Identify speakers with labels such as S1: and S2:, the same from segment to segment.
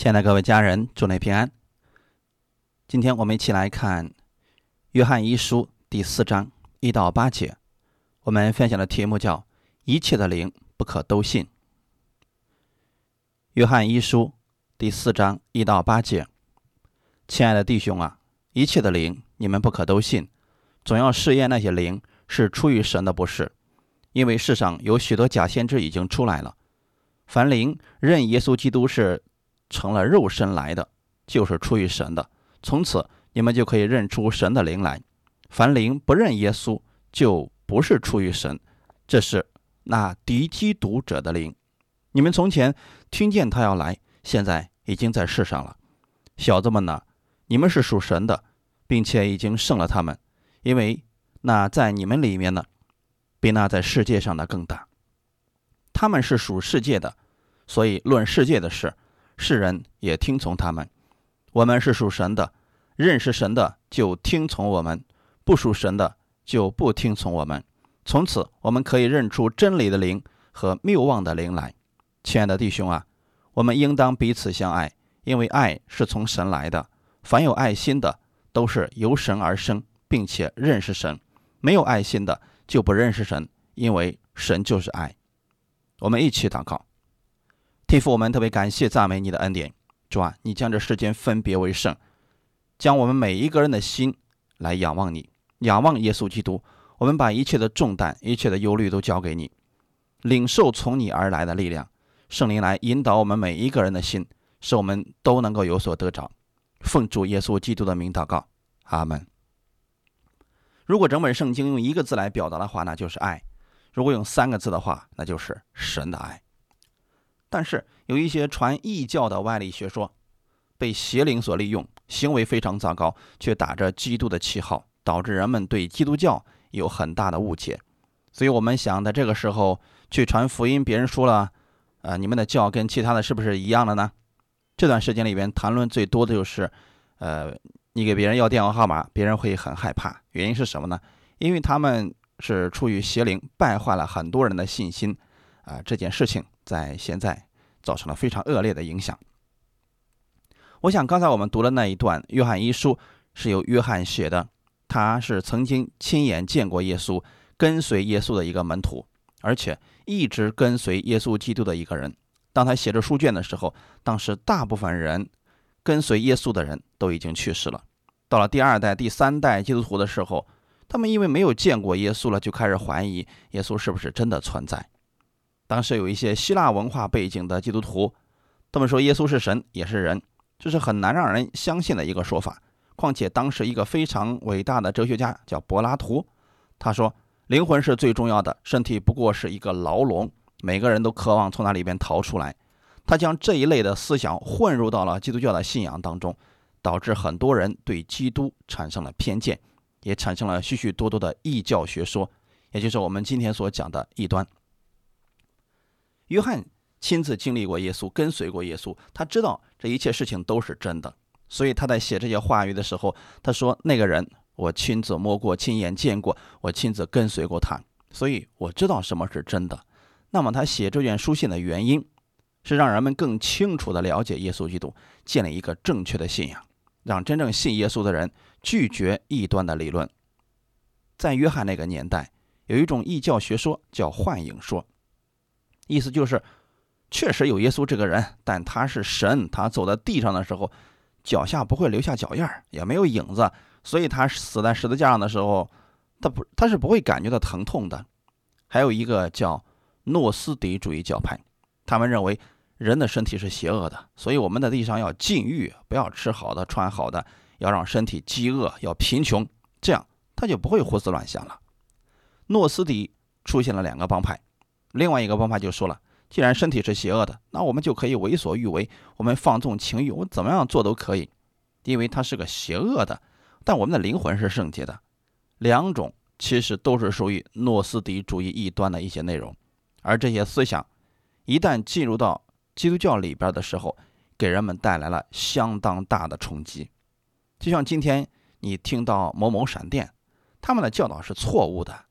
S1: 亲爱的各位家人，祝你平安。今天我们一起来看《约翰一书》第四章一到八节。我们分享的题目叫“一切的灵不可都信”。《约翰一书》第四章一到八节，亲爱的弟兄啊，一切的灵你们不可都信，总要试验那些灵是出于神的，不是，因为世上有许多假先知已经出来了。凡灵认耶稣基督是。成了肉身来的，就是出于神的。从此，你们就可以认出神的灵来。凡灵不认耶稣，就不是出于神。这是那敌基督者的灵。你们从前听见他要来，现在已经在世上了。小子们呢？你们是属神的，并且已经胜了他们，因为那在你们里面呢，比那在世界上的更大。他们是属世界的，所以论世界的事。世人也听从他们，我们是属神的，认识神的就听从我们，不属神的就不听从我们。从此，我们可以认出真理的灵和谬妄的灵来。亲爱的弟兄啊，我们应当彼此相爱，因为爱是从神来的。凡有爱心的，都是由神而生，并且认识神；没有爱心的，就不认识神，因为神就是爱。我们一起祷告。天父，我们特别感谢赞美你的恩典，主啊，你将这世间分别为圣，将我们每一个人的心来仰望你，仰望耶稣基督。我们把一切的重担、一切的忧虑都交给你，领受从你而来的力量，圣灵来引导我们每一个人的心，使我们都能够有所得着。奉主耶稣基督的名祷告，阿门。如果整本圣经用一个字来表达的话，那就是爱；如果用三个字的话，那就是神的爱。但是有一些传异教的外力学说，被邪灵所利用，行为非常糟糕，却打着基督的旗号，导致人们对基督教有很大的误解。所以，我们想在这个时候去传福音，别人说了，呃，你们的教跟其他的是不是一样的呢？这段时间里边谈论最多的就是，呃，你给别人要电话号码，别人会很害怕。原因是什么呢？因为他们是出于邪灵败坏了很多人的信心。啊，这件事情在现在造成了非常恶劣的影响。我想刚才我们读的那一段《约翰一书》是由约翰写的，他是曾经亲眼见过耶稣、跟随耶稣的一个门徒，而且一直跟随耶稣基督的一个人。当他写着书卷的时候，当时大部分人跟随耶稣的人都已经去世了。到了第二代、第三代基督徒的时候，他们因为没有见过耶稣了，就开始怀疑耶稣是不是真的存在。当时有一些希腊文化背景的基督徒，他们说耶稣是神也是人，这是很难让人相信的一个说法。况且当时一个非常伟大的哲学家叫柏拉图，他说灵魂是最重要的，身体不过是一个牢笼，每个人都渴望从那里边逃出来。他将这一类的思想混入到了基督教的信仰当中，导致很多人对基督产生了偏见，也产生了许许多多的异教学说，也就是我们今天所讲的异端。约翰亲自经历过耶稣，跟随过耶稣，他知道这一切事情都是真的，所以他在写这些话语的时候，他说：“那个人我亲自摸过，亲眼见过，我亲自跟随过他，所以我知道什么是真的。”那么他写这卷书信的原因，是让人们更清楚地了解耶稣基督，建立一个正确的信仰，让真正信耶稣的人拒绝异端的理论。在约翰那个年代，有一种异教学说叫幻影说。意思就是，确实有耶稣这个人，但他是神。他走在地上的时候，脚下不会留下脚印儿，也没有影子，所以他死在十字架上的时候，他不他是不会感觉到疼痛的。还有一个叫诺斯底主义教派，他们认为人的身体是邪恶的，所以我们在地上要禁欲，不要吃好的、穿好的，要让身体饥饿，要贫穷，这样他就不会胡思乱想了。诺斯底出现了两个帮派。另外一个方法就说了，既然身体是邪恶的，那我们就可以为所欲为，我们放纵情欲，我怎么样做都可以，因为它是个邪恶的，但我们的灵魂是圣洁的。两种其实都是属于诺斯底主义异端的一些内容，而这些思想一旦进入到基督教里边的时候，给人们带来了相当大的冲击。就像今天你听到某某闪电，他们的教导是错误的。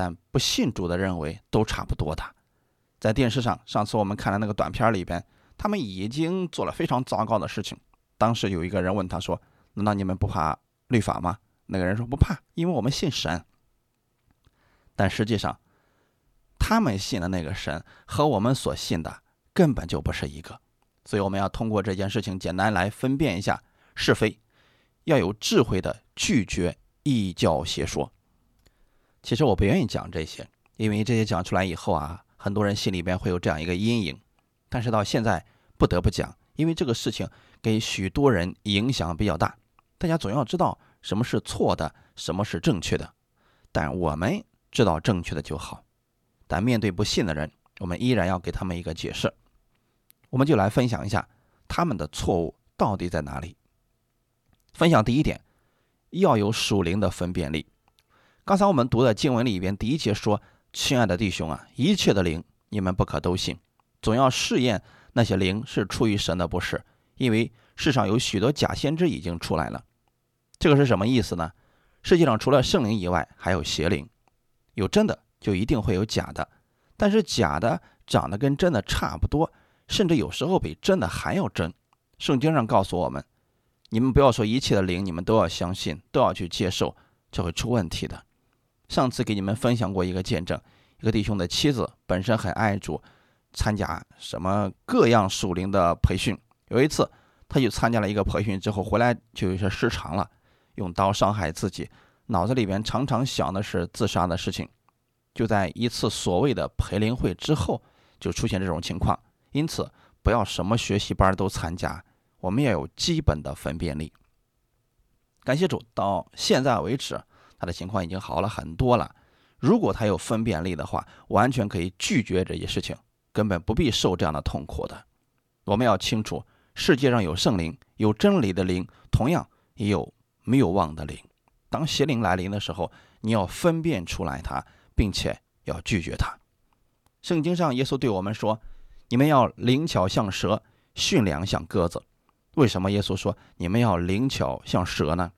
S1: 但不信主的认为都差不多的，在电视上，上次我们看的那个短片里边，他们已经做了非常糟糕的事情。当时有一个人问他说：“难道你们不怕律法吗？”那个人说：“不怕，因为我们信神。”但实际上，他们信的那个神和我们所信的根本就不是一个。所以我们要通过这件事情简单来分辨一下是非，要有智慧的拒绝异教邪说。其实我不愿意讲这些，因为这些讲出来以后啊，很多人心里边会有这样一个阴影。但是到现在不得不讲，因为这个事情。给许多人影响比较大，大家总要知道什么是错的，什么是正确的。但我们知道正确的就好。但面对不信的人，我们依然要给他们一个解释。我们就来分享一下他们的错误到底在哪里。分享第一点，要有属灵的分辨力。刚才我们读的经文里边第一节说：“亲爱的弟兄啊，一切的灵你们不可都信，总要试验那些灵是出于神的，不是。”因为世上有许多假先知已经出来了，这个是什么意思呢？世界上除了圣灵以外，还有邪灵，有真的就一定会有假的，但是假的长得跟真的差不多，甚至有时候比真的还要真。圣经上告诉我们，你们不要说一切的灵，你们都要相信，都要去接受，这会出问题的。上次给你们分享过一个见证，一个弟兄的妻子本身很爱主，参加什么各样属灵的培训。有一次，他去参加了一个培训之后回来就有些失常了，用刀伤害自己，脑子里边常常想的是自杀的事情。就在一次所谓的培灵会之后，就出现这种情况。因此，不要什么学习班都参加，我们要有基本的分辨力。感谢主，到现在为止，他的情况已经好了很多了。如果他有分辨力的话，完全可以拒绝这些事情，根本不必受这样的痛苦的。我们要清楚。世界上有圣灵，有真理的灵，同样也有谬妄的灵。当邪灵来临的时候，你要分辨出来它，并且要拒绝它。圣经上，耶稣对我们说：“你们要灵巧像蛇，驯良像鸽子。”为什么耶稣说你们要灵巧像蛇呢？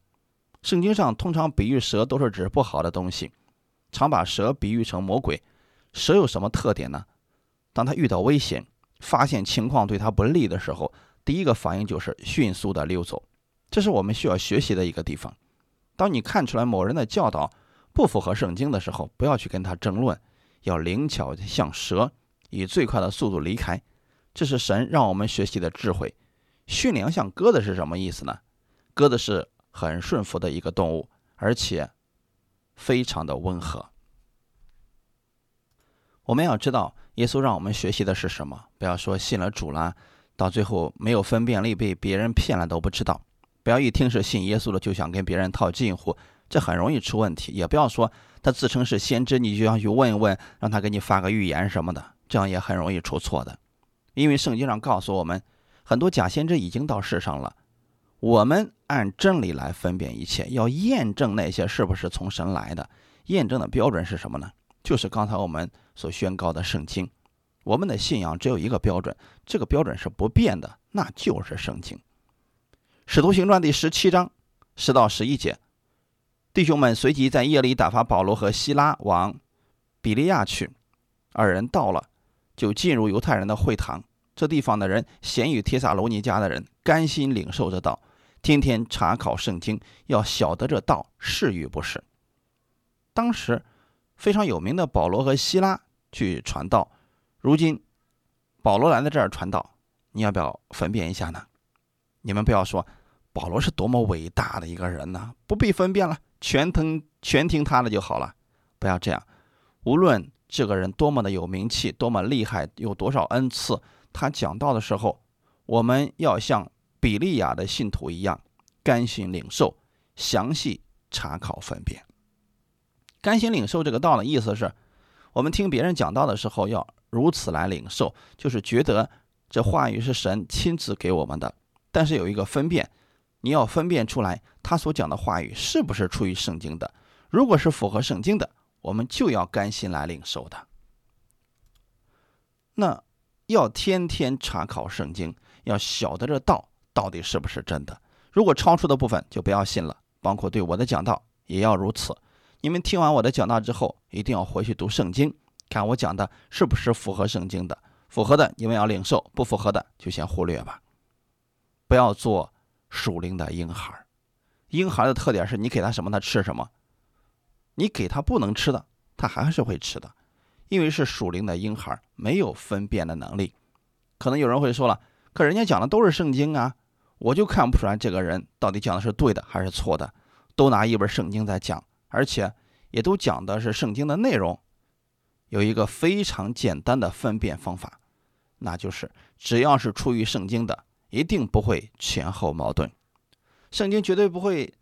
S1: 圣经上通常比喻蛇都是指不好的东西，常把蛇比喻成魔鬼。蛇有什么特点呢？当他遇到危险，发现情况对他不利的时候，第一个反应就是迅速的溜走，这是我们需要学习的一个地方。当你看出来某人的教导不符合圣经的时候，不要去跟他争论，要灵巧像蛇，以最快的速度离开。这是神让我们学习的智慧。驯良像鸽子是什么意思呢？鸽子是很顺服的一个动物，而且非常的温和。我们要知道，耶稣让我们学习的是什么？不要说信了主了。到最后没有分辨力，被别人骗了都不知道。不要一听是信耶稣的就想跟别人套近乎，这很容易出问题。也不要说他自称是先知，你就要去问一问，让他给你发个预言什么的，这样也很容易出错的。因为圣经上告诉我们，很多假先知已经到世上了。我们按真理来分辨一切，要验证那些是不是从神来的。验证的标准是什么呢？就是刚才我们所宣告的圣经。我们的信仰只有一个标准，这个标准是不变的，那就是圣经。使徒行传第十七章十到十一节，弟兄们随即在夜里打发保罗和希拉往比利亚去。二人到了，就进入犹太人的会堂。这地方的人咸与帖撒罗尼迦的人甘心领受这道，天天查考圣经，要晓得这道是与不是。当时非常有名的保罗和希拉去传道。如今，保罗来到这儿传道，你要不要分辨一下呢？你们不要说保罗是多么伟大的一个人呢，不必分辨了，全听全听他的就好了。不要这样，无论这个人多么的有名气，多么厉害，有多少恩赐，他讲道的时候，我们要像比利亚的信徒一样，甘心领受，详细查考分辨。甘心领受这个道的意思是，我们听别人讲道的时候要。如此来领受，就是觉得这话语是神亲自给我们的。但是有一个分辨，你要分辨出来他所讲的话语是不是出于圣经的。如果是符合圣经的，我们就要甘心来领受的。那要天天查考圣经，要晓得这道到底是不是真的。如果超出的部分就不要信了，包括对我的讲道也要如此。你们听完我的讲道之后，一定要回去读圣经。看我讲的是不是符合圣经的？符合的你们要领受，不符合的就先忽略吧。不要做属灵的婴孩。婴孩的特点是你给他什么，他吃什么。你给他不能吃的，他还是会吃的，因为是属灵的婴孩，没有分辨的能力。可能有人会说了，可人家讲的都是圣经啊，我就看不出来这个人到底讲的是对的还是错的。都拿一本圣经在讲，而且也都讲的是圣经的内容。有一个非常简单的分辨方法，那就是只要是出于圣经的，一定不会前后矛盾。圣经绝对不会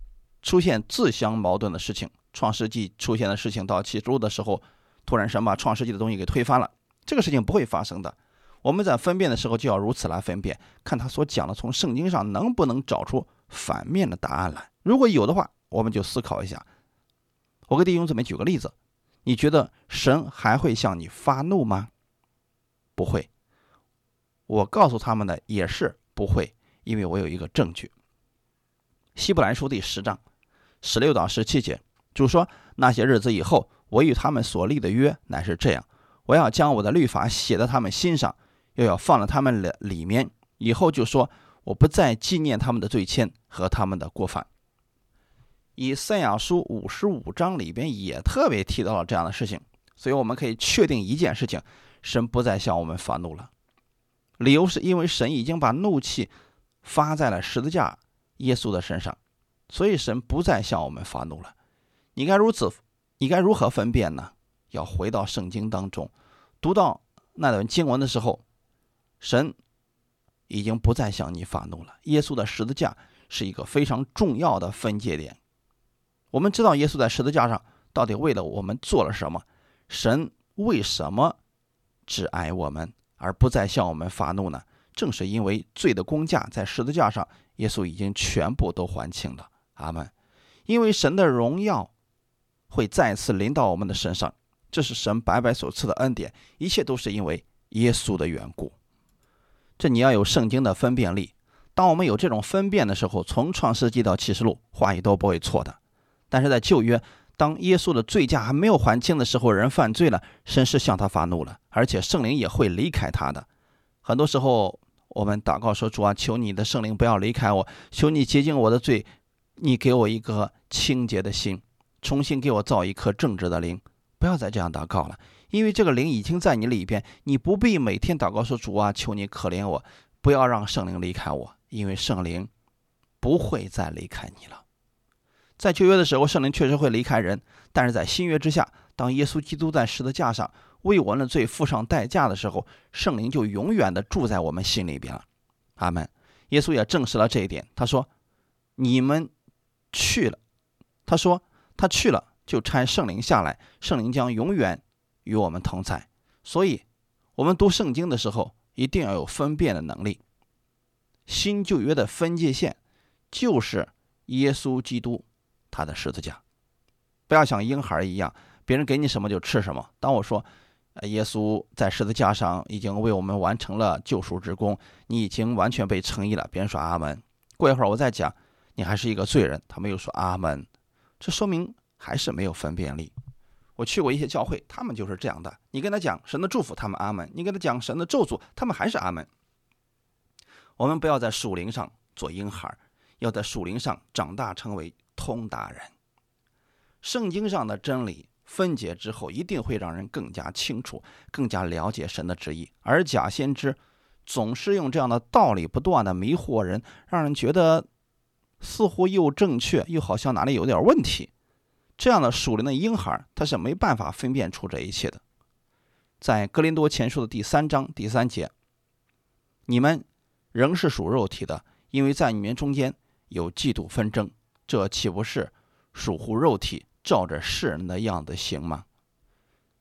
S1: 出现自相矛盾的事情。创世纪出现的事情，到启示录的时候，突然神把创世纪的东西给推翻了，这个事情不会发生的。我们在分辨的时候就要如此来分辨，看他所讲的从圣经上能不能找出反面的答案来。如果有的话，我们就思考一下。我给弟兄姊妹举个例子，你觉得神还会向你发怒吗？不会。我告诉他们的也是不会，因为我有一个证据。希伯来书第十章十六到十七节，就说那些日子以后，我与他们所立的约乃是这样：我要将我的律法写在他们心上，又要放在他们的里面。以后就说我不再纪念他们的罪愆和他们的过犯。以赛亚书五十五章里边也特别提到了这样的事情，所以我们可以确定一件事情：神不再向我们发怒了。理由是因为神已经把怒气发在了十字架耶稣的身上，所以神不再向我们发怒了。你该如此，你该如何分辨呢？要回到圣经当中，读到那段经文的时候，神已经不再向你发怒了。耶稣的十字架是一个非常重要的分界点。我们知道耶稣在十字架上到底为了我们做了什么？神为什么只爱我们？而不再向我们发怒呢？正是因为罪的工价在十字架上，耶稣已经全部都还清了。阿门。因为神的荣耀会再次临到我们的身上，这是神白白所赐的恩典，一切都是因为耶稣的缘故。这你要有圣经的分辨力。当我们有这种分辨的时候，从创世纪到启示录，话语都不会错的。但是在旧约。当耶稣的罪驾还没有还清的时候，人犯罪了，神是向他发怒了，而且圣灵也会离开他的。很多时候，我们祷告说：“主啊，求你的圣灵不要离开我，求你洁净我的罪，你给我一颗清洁的心，重新给我造一颗正直的灵。不要再这样祷告了，因为这个灵已经在你里边，你不必每天祷告说：‘主啊，求你可怜我，不要让圣灵离开我，因为圣灵不会再离开你了。’”在旧约的时候，圣灵确实会离开人；但是在新约之下，当耶稣基督在十字架上为我们的罪付上代价的时候，圣灵就永远的住在我们心里边了。阿门。耶稣也证实了这一点。他说：“你们去了。”他说：“他去了，就差圣灵下来，圣灵将永远与我们同在。”所以，我们读圣经的时候一定要有分辨的能力。新旧约的分界线就是耶稣基督。他的十字架，不要像婴孩一样，别人给你什么就吃什么。当我说，耶稣在十字架上已经为我们完成了救赎之功，你已经完全被称义了。别人说阿门。过一会儿我再讲，你还是一个罪人，他们又说阿门。这说明还是没有分辨力。我去过一些教会，他们就是这样的。你跟他讲神的祝福，他们阿门；你跟他讲神的咒诅，他们还是阿门。我们不要在属灵上做婴孩，要在属灵上长大成为。通达人，圣经上的真理分解之后，一定会让人更加清楚、更加了解神的旨意。而假先知总是用这样的道理不断的迷惑人，让人觉得似乎又正确，又好像哪里有点问题。这样的属灵的婴孩，他是没办法分辨出这一切的。在格林多前书的第三章第三节，你们仍是属肉体的，因为在你们中间有嫉妒纷争。这岂不是属乎肉体，照着世人的样子行吗？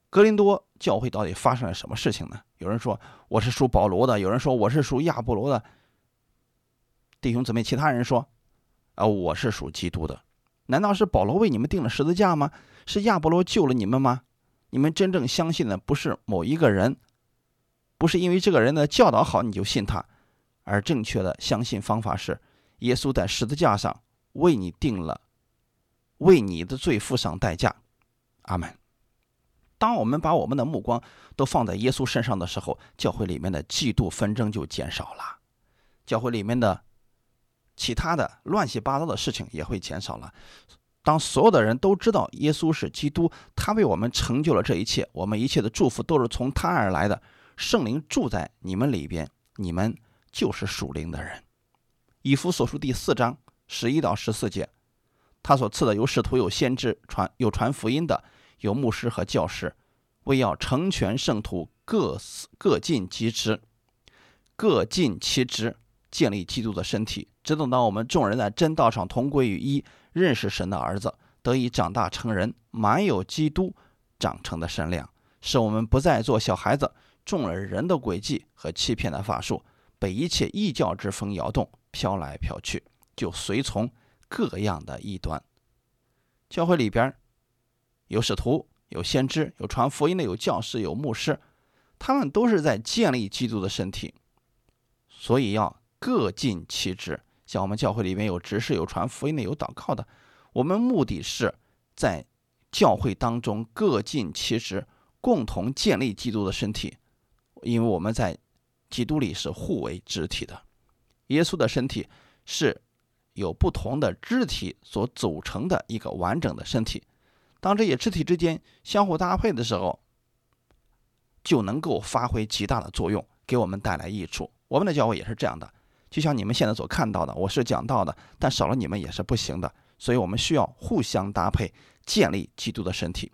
S1: 格林多教会到底发生了什么事情呢？有人说我是属保罗的，有人说我是属亚波罗的。弟兄姊妹，其他人说啊，我是属基督的。难道是保罗为你们定了十字架吗？是亚波罗救了你们吗？你们真正相信的不是某一个人，不是因为这个人的教导好你就信他，而正确的相信方法是耶稣在十字架上。为你定了，为你的罪付上代价，阿门。当我们把我们的目光都放在耶稣身上的时候，教会里面的嫉妒纷争就减少了，教会里面的其他的乱七八糟的事情也会减少了。当所有的人都知道耶稣是基督，他为我们成就了这一切，我们一切的祝福都是从他而来的。圣灵住在你们里边，你们就是属灵的人。以弗所书第四章十一到十四节，他所赐的有使徒，有先知，传有传福音的。有牧师和教师，为要成全圣徒，各各尽其职，各尽其职，建立基督的身体，直等到我们众人在真道上同归于一，认识神的儿子，得以长大成人，满有基督长成的身量，使我们不再做小孩子，中了人的诡计和欺骗的法术，被一切异教之风摇动，飘来飘去，就随从各样的异端。教会里边。有使徒，有先知，有传福音的，有教师，有牧师，他们都是在建立基督的身体，所以要各尽其职。像我们教会里面有执事，有传福音的，有祷告的，我们目的是在教会当中各尽其职，共同建立基督的身体。因为我们在基督里是互为肢体的，耶稣的身体是有不同的肢体所组成的一个完整的身体。当这些肢体之间相互搭配的时候，就能够发挥极大的作用，给我们带来益处。我们的教会也是这样的，就像你们现在所看到的，我是讲道的，但少了你们也是不行的。所以我们需要互相搭配，建立基督的身体，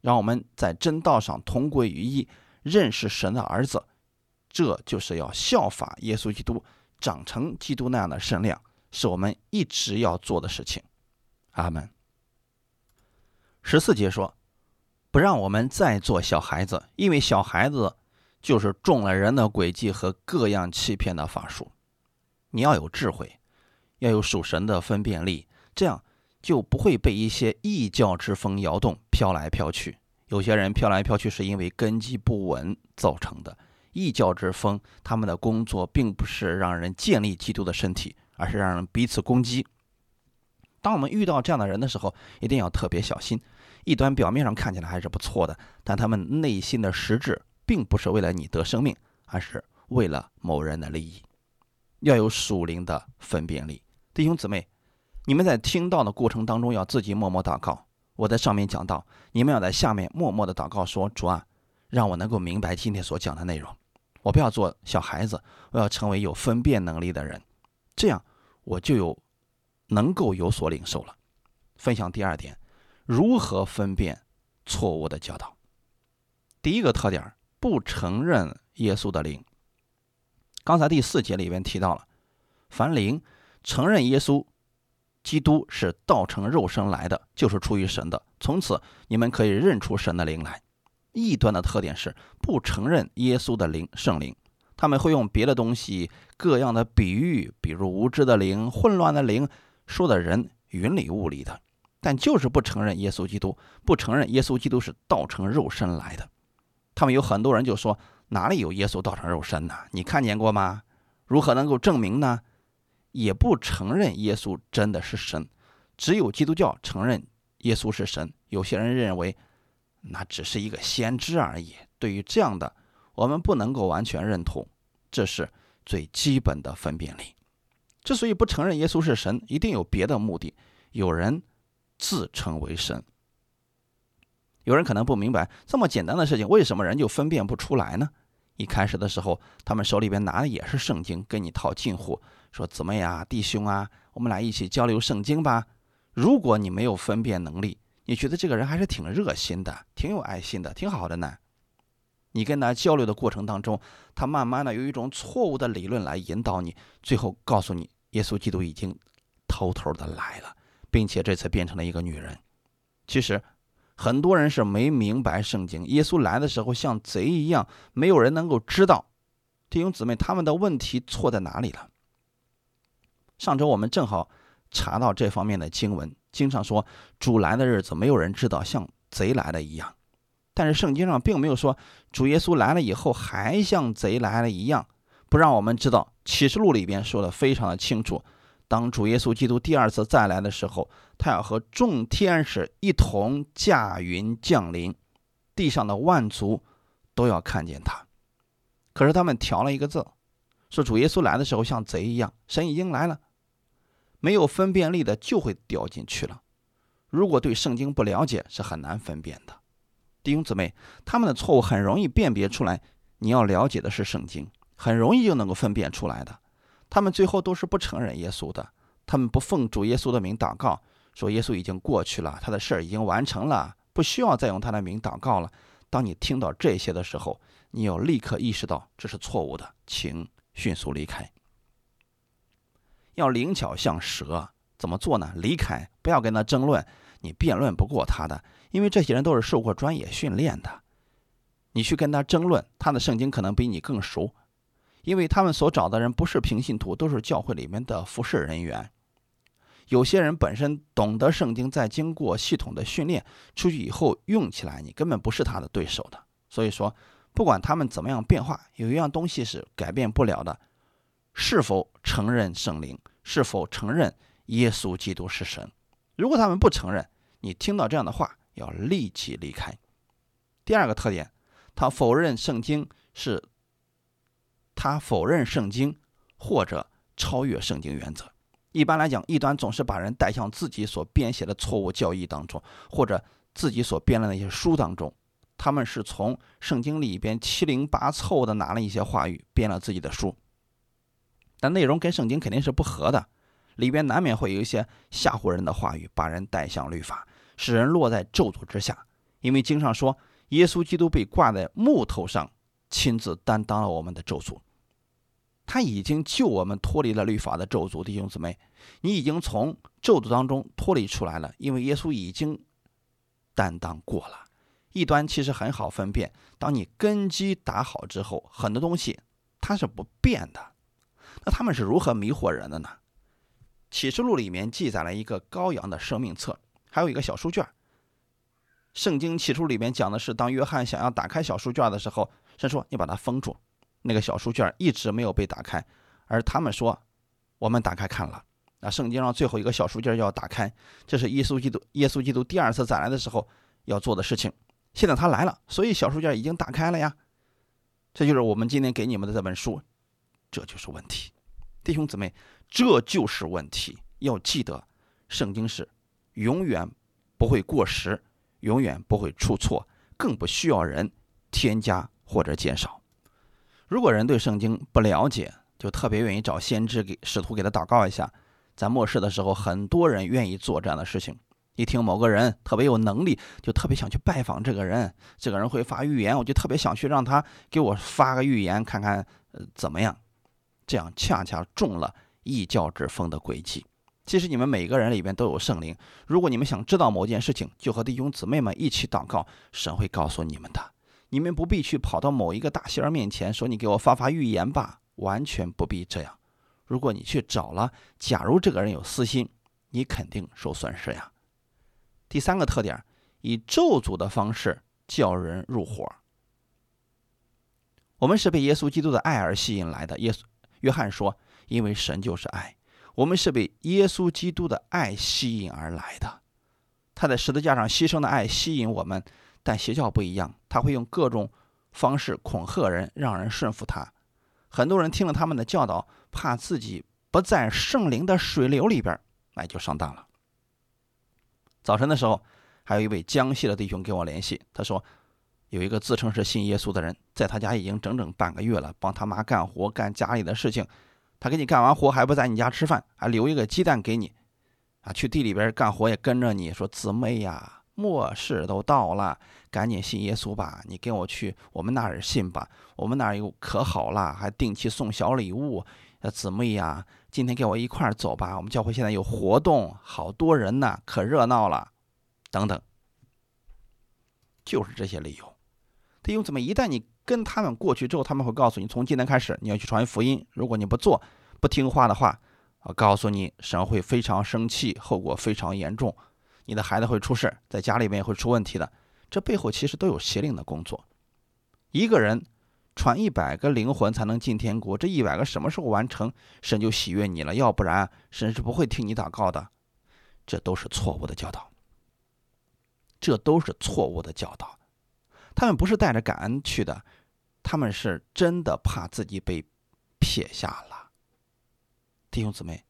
S1: 让我们在真道上同归于一，认识神的儿子。这就是要效法耶稣基督，长成基督那样的身量，是我们一直要做的事情。阿门。十四节说：“不让我们再做小孩子，因为小孩子就是中了人的诡计和各样欺骗的法术。你要有智慧，要有属神的分辨力，这样就不会被一些异教之风摇动，飘来飘去。有些人飘来飘去是因为根基不稳造成的。异教之风，他们的工作并不是让人建立基督的身体，而是让人彼此攻击。当我们遇到这样的人的时候，一定要特别小心。”异端表面上看起来还是不错的，但他们内心的实质并不是为了你得生命，而是为了某人的利益。要有属灵的分辨力，弟兄姊妹，你们在听到的过程当中要自己默默祷告。我在上面讲到，你们要在下面默默的祷告，说：“主啊，让我能够明白今天所讲的内容，我不要做小孩子，我要成为有分辨能力的人，这样我就有能够有所领受了。”分享第二点。如何分辨错误的教导？第一个特点，不承认耶稣的灵。刚才第四节里边提到了，凡灵承认耶稣基督是道成肉身来的，就是出于神的。从此你们可以认出神的灵来。异端的特点是不承认耶稣的灵，圣灵，他们会用别的东西、各样的比喻，比如无知的灵、混乱的灵，说的人云里雾里的。但就是不承认耶稣基督，不承认耶稣基督是道成肉身来的。他们有很多人就说：“哪里有耶稣道成肉身呢？你看见过吗？如何能够证明呢？”也不承认耶稣真的是神，只有基督教承认耶稣是神。有些人认为那只是一个先知而已。对于这样的，我们不能够完全认同。这是最基本的分辨力。之所以不承认耶稣是神，一定有别的目的。有人。自称为神，有人可能不明白这么简单的事情，为什么人就分辨不出来呢？一开始的时候，他们手里边拿的也是圣经，跟你套近乎，说姊妹呀，弟兄啊，我们来一起交流圣经吧。如果你没有分辨能力，你觉得这个人还是挺热心的，挺有爱心的，挺好的呢。你跟他交流的过程当中，他慢慢的有一种错误的理论来引导你，最后告诉你，耶稣基督已经偷偷的来了。并且这次变成了一个女人。其实，很多人是没明白圣经。耶稣来的时候像贼一样，没有人能够知道。弟兄姊妹，他们的问题错在哪里了？上周我们正好查到这方面的经文，经常说主来的日子没有人知道，像贼来了一样。但是圣经上并没有说主耶稣来了以后还像贼来了一样，不让我们知道。启示录里边说的非常的清楚。当主耶稣基督第二次再来的时候，他要和众天使一同驾云降临。地上的万族都要看见他。可是他们调了一个字，说主耶稣来的时候像贼一样，神已经来了，没有分辨力的就会掉进去了。如果对圣经不了解，是很难分辨的。弟兄姊妹，他们的错误很容易辨别出来。你要了解的是圣经，很容易就能够分辨出来的。他们最后都是不承认耶稣的，他们不奉主耶稣的名祷告，说耶稣已经过去了，他的事儿已经完成了，不需要再用他的名祷告了。当你听到这些的时候，你要立刻意识到这是错误的，请迅速离开。要灵巧像蛇，怎么做呢？离开，不要跟他争论，你辩论不过他的，因为这些人都是受过专业训练的。你去跟他争论，他的圣经可能比你更熟，因为他们所找的人不是平信徒，都是教会里面的服侍人员。有些人本身懂得圣经，在经过系统的训练出去以后用起来，你根本不是他的对手的。所以说，不管他们怎么样变化，有一样东西是改变不了的：是否承认圣灵，是否承认耶稣基督是神。如果他们不承认，你听到这样的话，要立即离开。第二个特点，他否认圣经是，他否认圣经或者超越圣经原则。一般来讲，异端总是把人带向自己所编写的错误教义当中，或者自己所编的那些书当中。他们是从圣经里边七零八凑的拿了一些话语编了自己的书，但内容跟圣经肯定是不合的，里边难免会有一些吓唬人的话语，把人带向律法，使人落在咒诅之下。因为经上说，耶稣基督被挂在木头上，亲自担当了我们的咒诅。他已经救我们脱离了律法的咒诅，弟兄姊妹，你已经从咒诅当中脱离出来了，因为耶稣已经担当过了。异端其实很好分辨，当你根基打好之后，很多东西它是不变的。那他们是如何迷惑人的呢？启示录里面记载了一个羔羊的生命册，还有一个小书卷。圣经启示录里面讲的是，当约翰想要打开小书卷的时候，神说：“你把它封住。”那个小书卷一直没有被打开，而他们说：“我们打开看了。”那圣经上最后一个小书卷要打开，这是耶稣基督耶稣基督第二次再来的时候要做的事情。现在他来了，所以小书卷已经打开了呀。这就是我们今天给你们的这本书，这就是问题，弟兄姊妹，这就是问题。要记得，圣经是永远不会过时，永远不会出错，更不需要人添加或者减少。如果人对圣经不了解，就特别愿意找先知给使徒给他祷告一下。在末世的时候，很多人愿意做这样的事情。一听某个人特别有能力，就特别想去拜访这个人。这个人会发预言，我就特别想去让他给我发个预言，看看呃怎么样。这样恰恰中了异教之风的诡计。其实你们每个人里边都有圣灵。如果你们想知道某件事情，就和弟兄姊妹们一起祷告，神会告诉你们的。你们不必去跑到某一个大仙儿面前说：“你给我发发预言吧。”完全不必这样。如果你去找了，假如这个人有私心，你肯定受损失呀。第三个特点，以咒诅的方式叫人入伙。我们是被耶稣基督的爱而吸引来的。耶稣约翰说：“因为神就是爱，我们是被耶稣基督的爱吸引而来的。他在十字架上牺牲的爱吸引我们。”但邪教不一样，他会用各种方式恐吓人，让人顺服他。很多人听了他们的教导，怕自己不在圣灵的水流里边，那就上当了。早晨的时候，还有一位江西的弟兄跟我联系，他说有一个自称是信耶稣的人，在他家已经整整半个月了，帮他妈干活，干家里的事情。他给你干完活还不在你家吃饭，还留一个鸡蛋给你，啊，去地里边干活也跟着你说姊妹呀。末世都到了，赶紧信耶稣吧！你跟我去我们那儿信吧，我们那儿有可好了，还定期送小礼物。呃姊妹呀，今天跟我一块儿走吧，我们教会现在有活动，好多人呢，可热闹了。等等，就是这些理由。弟兄姊妹，一旦你跟他们过去之后，他们会告诉你，从今天开始你要去传福音。如果你不做、不听话的话，我告诉你，神会非常生气，后果非常严重。你的孩子会出事，在家里面也会出问题的。这背后其实都有邪灵的工作。一个人传一百个灵魂才能进天国，这一百个什么时候完成，神就喜悦你了。要不然，神是不会听你祷告的。这都是错误的教导，这都是错误的教导。他们不是带着感恩去的，他们是真的怕自己被撇下了。弟兄姊妹，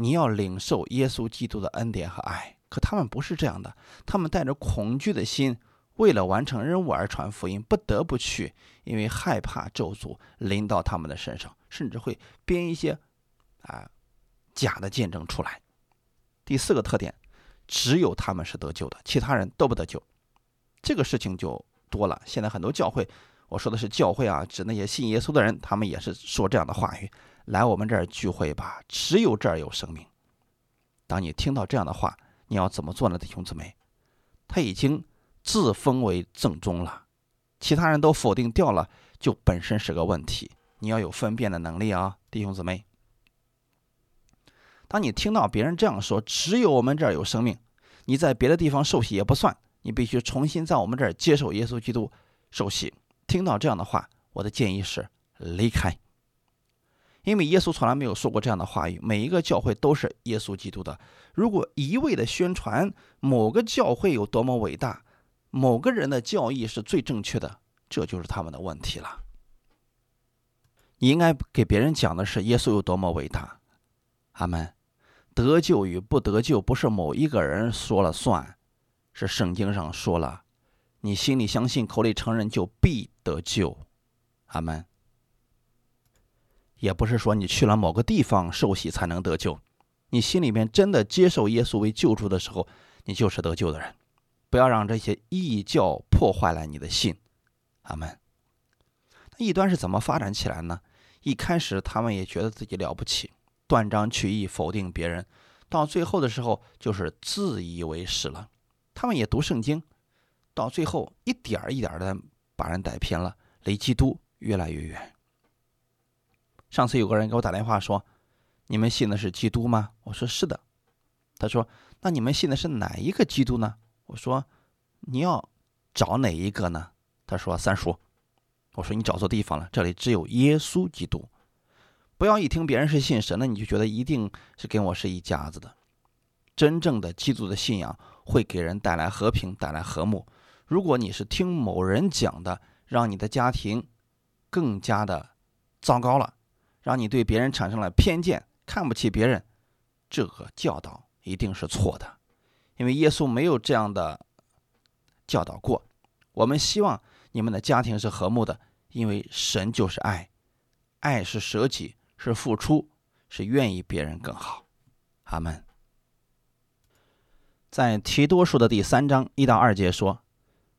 S1: 你要领受耶稣基督的恩典和爱，可他们不是这样的，他们带着恐惧的心，为了完成任务而传福音，不得不去，因为害怕咒诅临到他们的身上，甚至会编一些啊假的见证出来。第四个特点，只有他们是得救的，其他人都不得救。这个事情就多了。现在很多教会，我说的是教会啊，指那些信耶稣的人，他们也是说这样的话语：来我们这儿聚会吧，只有这儿有生命。当你听到这样的话，你要怎么做呢，弟兄姊妹？他已经自封为正宗了，其他人都否定掉了，就本身是个问题。你要有分辨的能力啊，弟兄姊妹。当你听到别人这样说，只有我们这儿有生命，你在别的地方受洗也不算，你必须重新在我们这儿接受耶稣基督受洗。听到这样的话，我的建议是离开，因为耶稣从来没有说过这样的话语。每一个教会都是耶稣基督的，如果一味的宣传某个教会有多么伟大，某个人的教义是最正确的，这就是他们的问题了。你应该给别人讲的是耶稣有多么伟大，阿门。得救与不得救，不是某一个人说了算，是圣经上说了，你心里相信，口里承认，就必得救。阿门。也不是说你去了某个地方受洗才能得救，你心里面真的接受耶稣为救主的时候，你就是得救的人。不要让这些异教破坏了你的信。阿门。异端是怎么发展起来呢？一开始他们也觉得自己了不起。断章取义，否定别人，到最后的时候就是自以为是了。他们也读圣经，到最后一点一点的把人带偏了，离基督越来越远。上次有个人给我打电话说：“你们信的是基督吗？”我说：“是的。”他说：“那你们信的是哪一个基督呢？”我说：“你要找哪一个呢？”他说：“三叔。”我说：“你找错地方了，这里只有耶稣基督。”不要一听别人是信神的，你就觉得一定是跟我是一家子的。真正的基督的信仰会给人带来和平，带来和睦。如果你是听某人讲的，让你的家庭更加的糟糕了，让你对别人产生了偏见，看不起别人，这个教导一定是错的，因为耶稣没有这样的教导过。我们希望你们的家庭是和睦的，因为神就是爱，爱是舍己。是付出，是愿意别人更好，阿门。在提多书的第三章一到二节说：“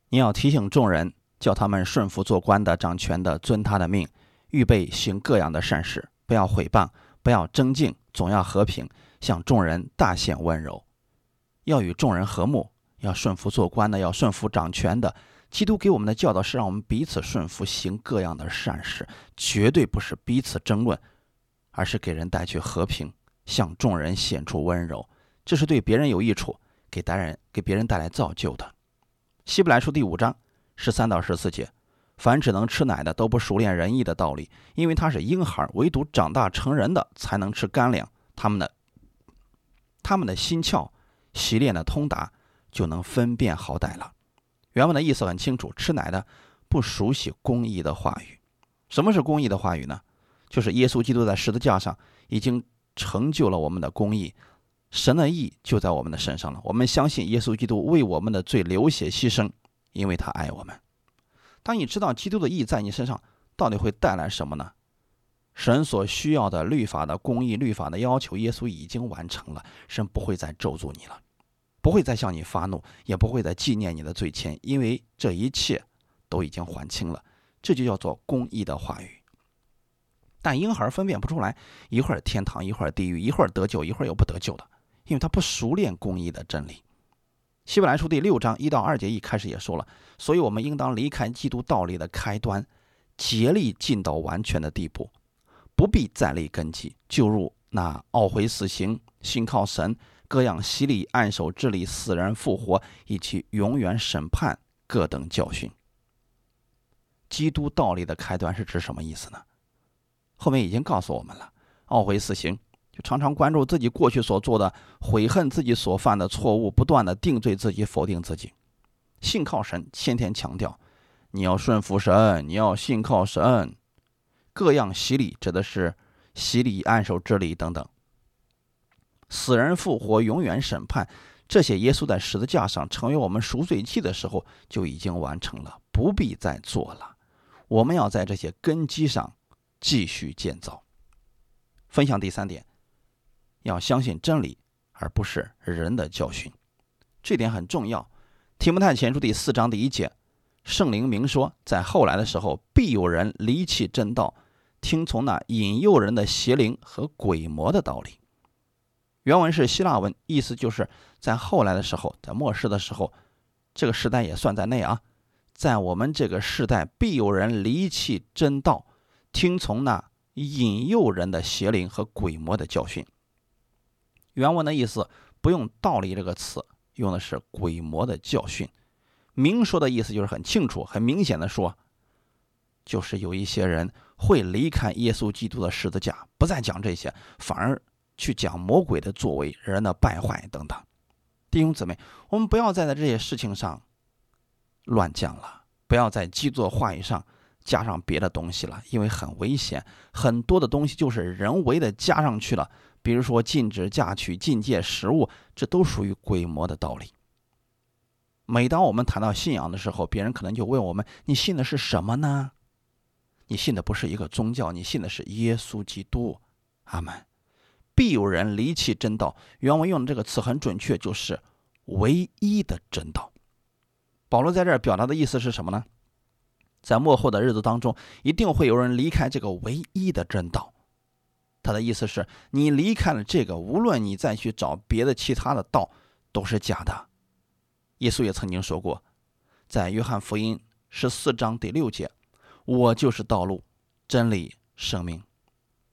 S1: 你要提醒众人，叫他们顺服做官的、掌权的，遵他的命，预备行各样的善事，不要毁谤，不要争竞，总要和平，向众人大显温柔，要与众人和睦，要顺服做官的，要顺服掌权的。”基督给我们的教导是让我们彼此顺服，行各样的善事，绝对不是彼此争论。而是给人带去和平，向众人显出温柔，这是对别人有益处，给达人给别人带来造就的。希伯来书第五章十三到十四节：凡只能吃奶的，都不熟练仁义的道理，因为他是婴孩；唯独长大成人的，才能吃干粮。他们的他们的心窍习练的通达，就能分辨好歹了。原文的意思很清楚：吃奶的不熟悉公义的话语。什么是公义的话语呢？就是耶稣基督在十字架上已经成就了我们的公义，神的义就在我们的身上了。我们相信耶稣基督为我们的罪流血牺牲，因为他爱我们。当你知道基督的义在你身上，到底会带来什么呢？神所需要的律法的公义、律法的要求，耶稣已经完成了。神不会再咒诅你了，不会再向你发怒，也不会再纪念你的罪愆，因为这一切都已经还清了。这就叫做公义的话语。但婴孩分辨不出来，一会儿天堂，一会儿地狱，一会儿得救，一会儿又不得救的，因为他不熟练公义的真理。希伯来书第六章一到二节一开始也说了，所以我们应当离开基督道理的开端，竭力进到完全的地步，不必再立根基，就入那懊悔死刑、信靠神、各样洗礼、按手治理死人复活以及永远审判各等教训。基督道理的开端是指什么意思呢？后面已经告诉我们了，懊悔死刑，常常关注自己过去所做的，悔恨自己所犯的错误，不断的定罪自己，否定自己。信靠神，天天强调你要顺服神，你要信靠神。各样洗礼指的是洗礼、按手之礼等等。死人复活、永远审判，这些耶稣在十字架上成为我们赎罪祭的时候就已经完成了，不必再做了。我们要在这些根基上继续建造。分享第三点，要相信真理，而不是人的教训，这点很重要。提摩太前书第四章第一节，圣灵明说，在后来的时候，必有人离弃真道，听从那引诱人的邪灵和鬼魔的道理。原文是希腊文，意思就是在后来的时候，在末世的时候，这个时代也算在内啊。在我们这个时代，必有人离弃真道，听从那引诱人的邪灵和鬼魔的教训。原文的意思不用“道理”这个词，用的是“鬼魔的教训”。明说的意思就是很清楚、很明显的说，就是有一些人会离开耶稣基督的十字架，不再讲这些，反而去讲魔鬼的作为、人的败坏等等。弟兄姊妹，我们不要再在这些事情上。乱讲了，不要在基督的话语上加上别的东西了，因为很危险。很多的东西就是人为的加上去了，比如说禁止嫁娶、禁戒食物，这都属于鬼魔的道理。每当我们谈到信仰的时候，别人可能就问我们：“你信的是什么呢？”你信的不是一个宗教，你信的是耶稣基督。阿门。必有人离弃真道，原文用的这个词很准确，就是唯一的真道。保罗在这儿表达的意思是什么呢？在末后的日子当中，一定会有人离开这个唯一的真道。他的意思是你离开了这个，无论你再去找别的其他的道，都是假的。耶稣也曾经说过，在约翰福音十四章第六节：“我就是道路、真理、生命。”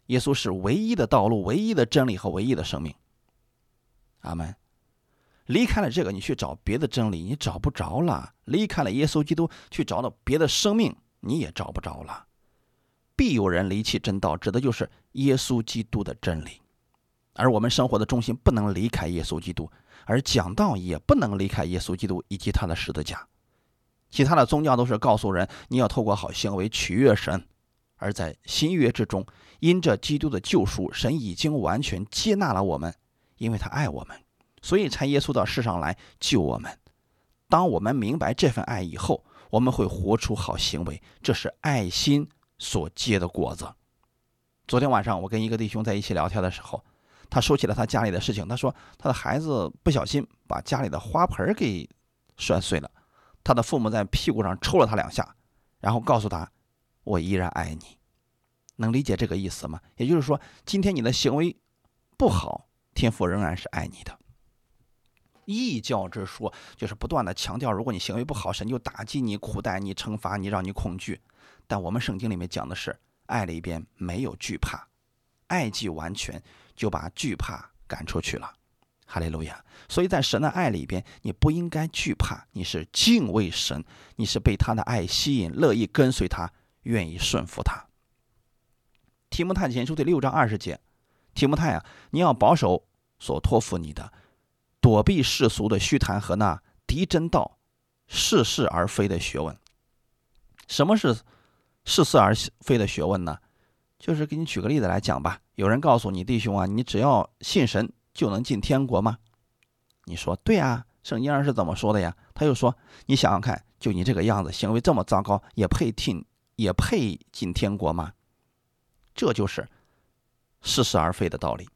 S1: 耶稣是唯一的道路、唯一的真理和唯一的生命。阿门。离开了这个，你去找别的真理，你找不着了；离开了耶稣基督，去找到别的生命，你也找不着了。必有人离弃真道，指的就是耶稣基督的真理。而我们生活的中心不能离开耶稣基督，而讲道也不能离开耶稣基督以及他的十字架。其他的宗教都是告诉人你要透过好行为取悦神，而在新约之中，因着基督的救赎，神已经完全接纳了我们，因为他爱我们。所以才耶稣到世上来救我们。当我们明白这份爱以后，我们会活出好行为，这是爱心所结的果子。昨天晚上我跟一个弟兄在一起聊天的时候，他说起了他家里的事情。他说他的孩子不小心把家里的花盆给摔碎了，他的父母在屁股上抽了他两下，然后告诉他：“我依然爱你。”能理解这个意思吗？也就是说，今天你的行为不好，天父仍然是爱你的。异教之说就是不断的强调，如果你行为不好，神就打击你、苦待你、惩罚你，让你恐惧。但我们圣经里面讲的是，爱里边没有惧怕，爱既完全，就把惧怕赶出去了。哈利路亚！所以在神的爱里边，你不应该惧怕，你是敬畏神，你是被他的爱吸引，乐意跟随他，愿意顺服他。提摩太前书第六章二十节，提摩太啊，你要保守所托付你的。躲避世俗的虚谈和那敌真道、似是而非的学问。什么是似是而非的学问呢？就是给你举个例子来讲吧。有人告诉你弟兄啊，你只要信神就能进天国吗？你说对啊，圣经上是怎么说的呀？他又说，你想想看，就你这个样子，行为这么糟糕，也配进也配进天国吗？这就是似是而非的道理。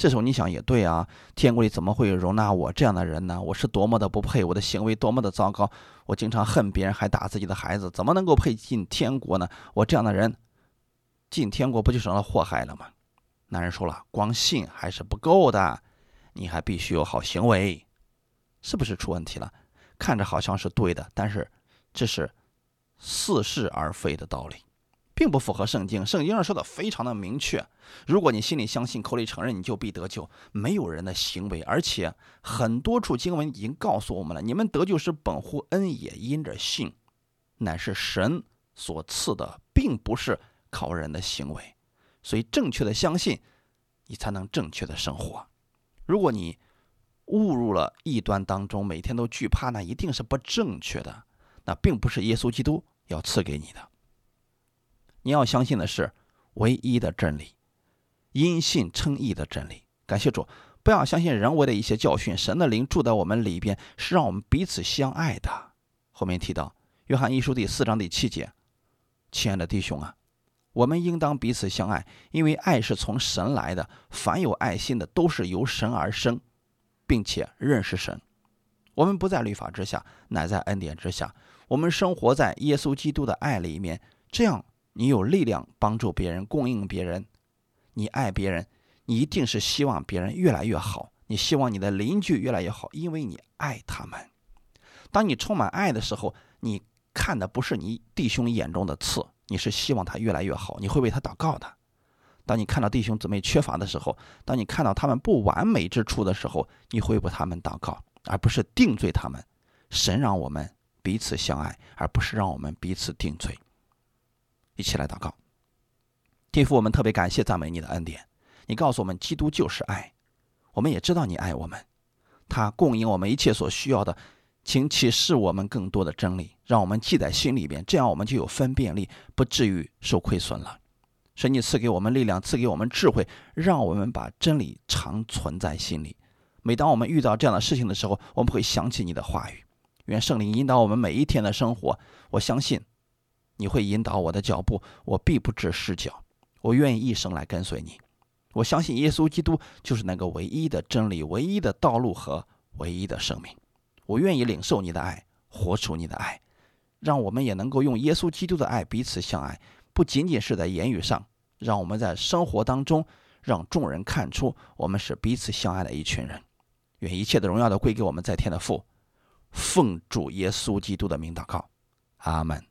S1: 这时候你想也对啊，天国里怎么会容纳我这样的人呢？我是多么的不配，我的行为多么的糟糕，我经常恨别人，还打自己的孩子，怎么能够配进天国呢？我这样的人进天国不就成了祸害了吗？男人说了，光信还是不够的，你还必须有好行为，是不是出问题了？看着好像是对的，但是这是似是而非的道理。并不符合圣经，圣经上说的非常的明确。如果你心里相信，口里承认，你就必得救。没有人的行为，而且很多处经文已经告诉我们了：你们得救是本乎恩，也因着信，乃是神所赐的，并不是靠人的行为。所以，正确的相信，你才能正确的生活。如果你误入了异端当中，每天都惧怕，那一定是不正确的。那并不是耶稣基督要赐给你的。你要相信的是唯一的真理，因信称义的真理。感谢主，不要相信人为的一些教训。神的灵住在我们里边，是让我们彼此相爱的。后面提到约翰一书第四章第七节，亲爱的弟兄啊，我们应当彼此相爱，因为爱是从神来的。凡有爱心的，都是由神而生。并且认识神，我们不在律法之下，乃在恩典之下。我们生活在耶稣基督的爱里面，这样你有力量帮助别人，供应别人。你爱别人，你一定是希望别人越来越好。你希望你的邻居越来越好，因为你爱他们。当你充满爱的时候，你看的不是你弟兄眼中的刺，你是希望他越来越好，你会为他祷告的。当你看到弟兄姊妹缺乏的时候，当你看到他们不完美之处的时候，你会为他们祷告，而不是定罪他们。神让我们彼此相爱，而不是让我们彼此定罪。一起来祷告，天父，我们特别感谢赞美你的恩典。你告诉我们，基督就是爱，我们也知道你爱我们，他供应我们一切所需要的，请启示我们更多的真理，让我们记在心里边，这样我们就有分辨力，不至于受亏损了。神，你赐给我们力量，赐给我们智慧，让我们把真理常存在心里。每当我们遇到这样的事情的时候，我们会想起你的话语。愿圣灵引导我们每一天的生活。我相信你会引导我的脚步，我必不致失脚。我愿意一生来跟随你。我相信耶稣基督就是那个唯一的真理、唯一的道路和唯一的生命。我愿意领受你的爱，活出你的爱，让我们也能够用耶稣基督的爱彼此相爱。不仅仅是在言语上，让我们在生活当中让众人看出我们是彼此相爱的一群人。愿一切的荣耀都归给我们在天的父，奉主耶稣基督的名祷告，阿门。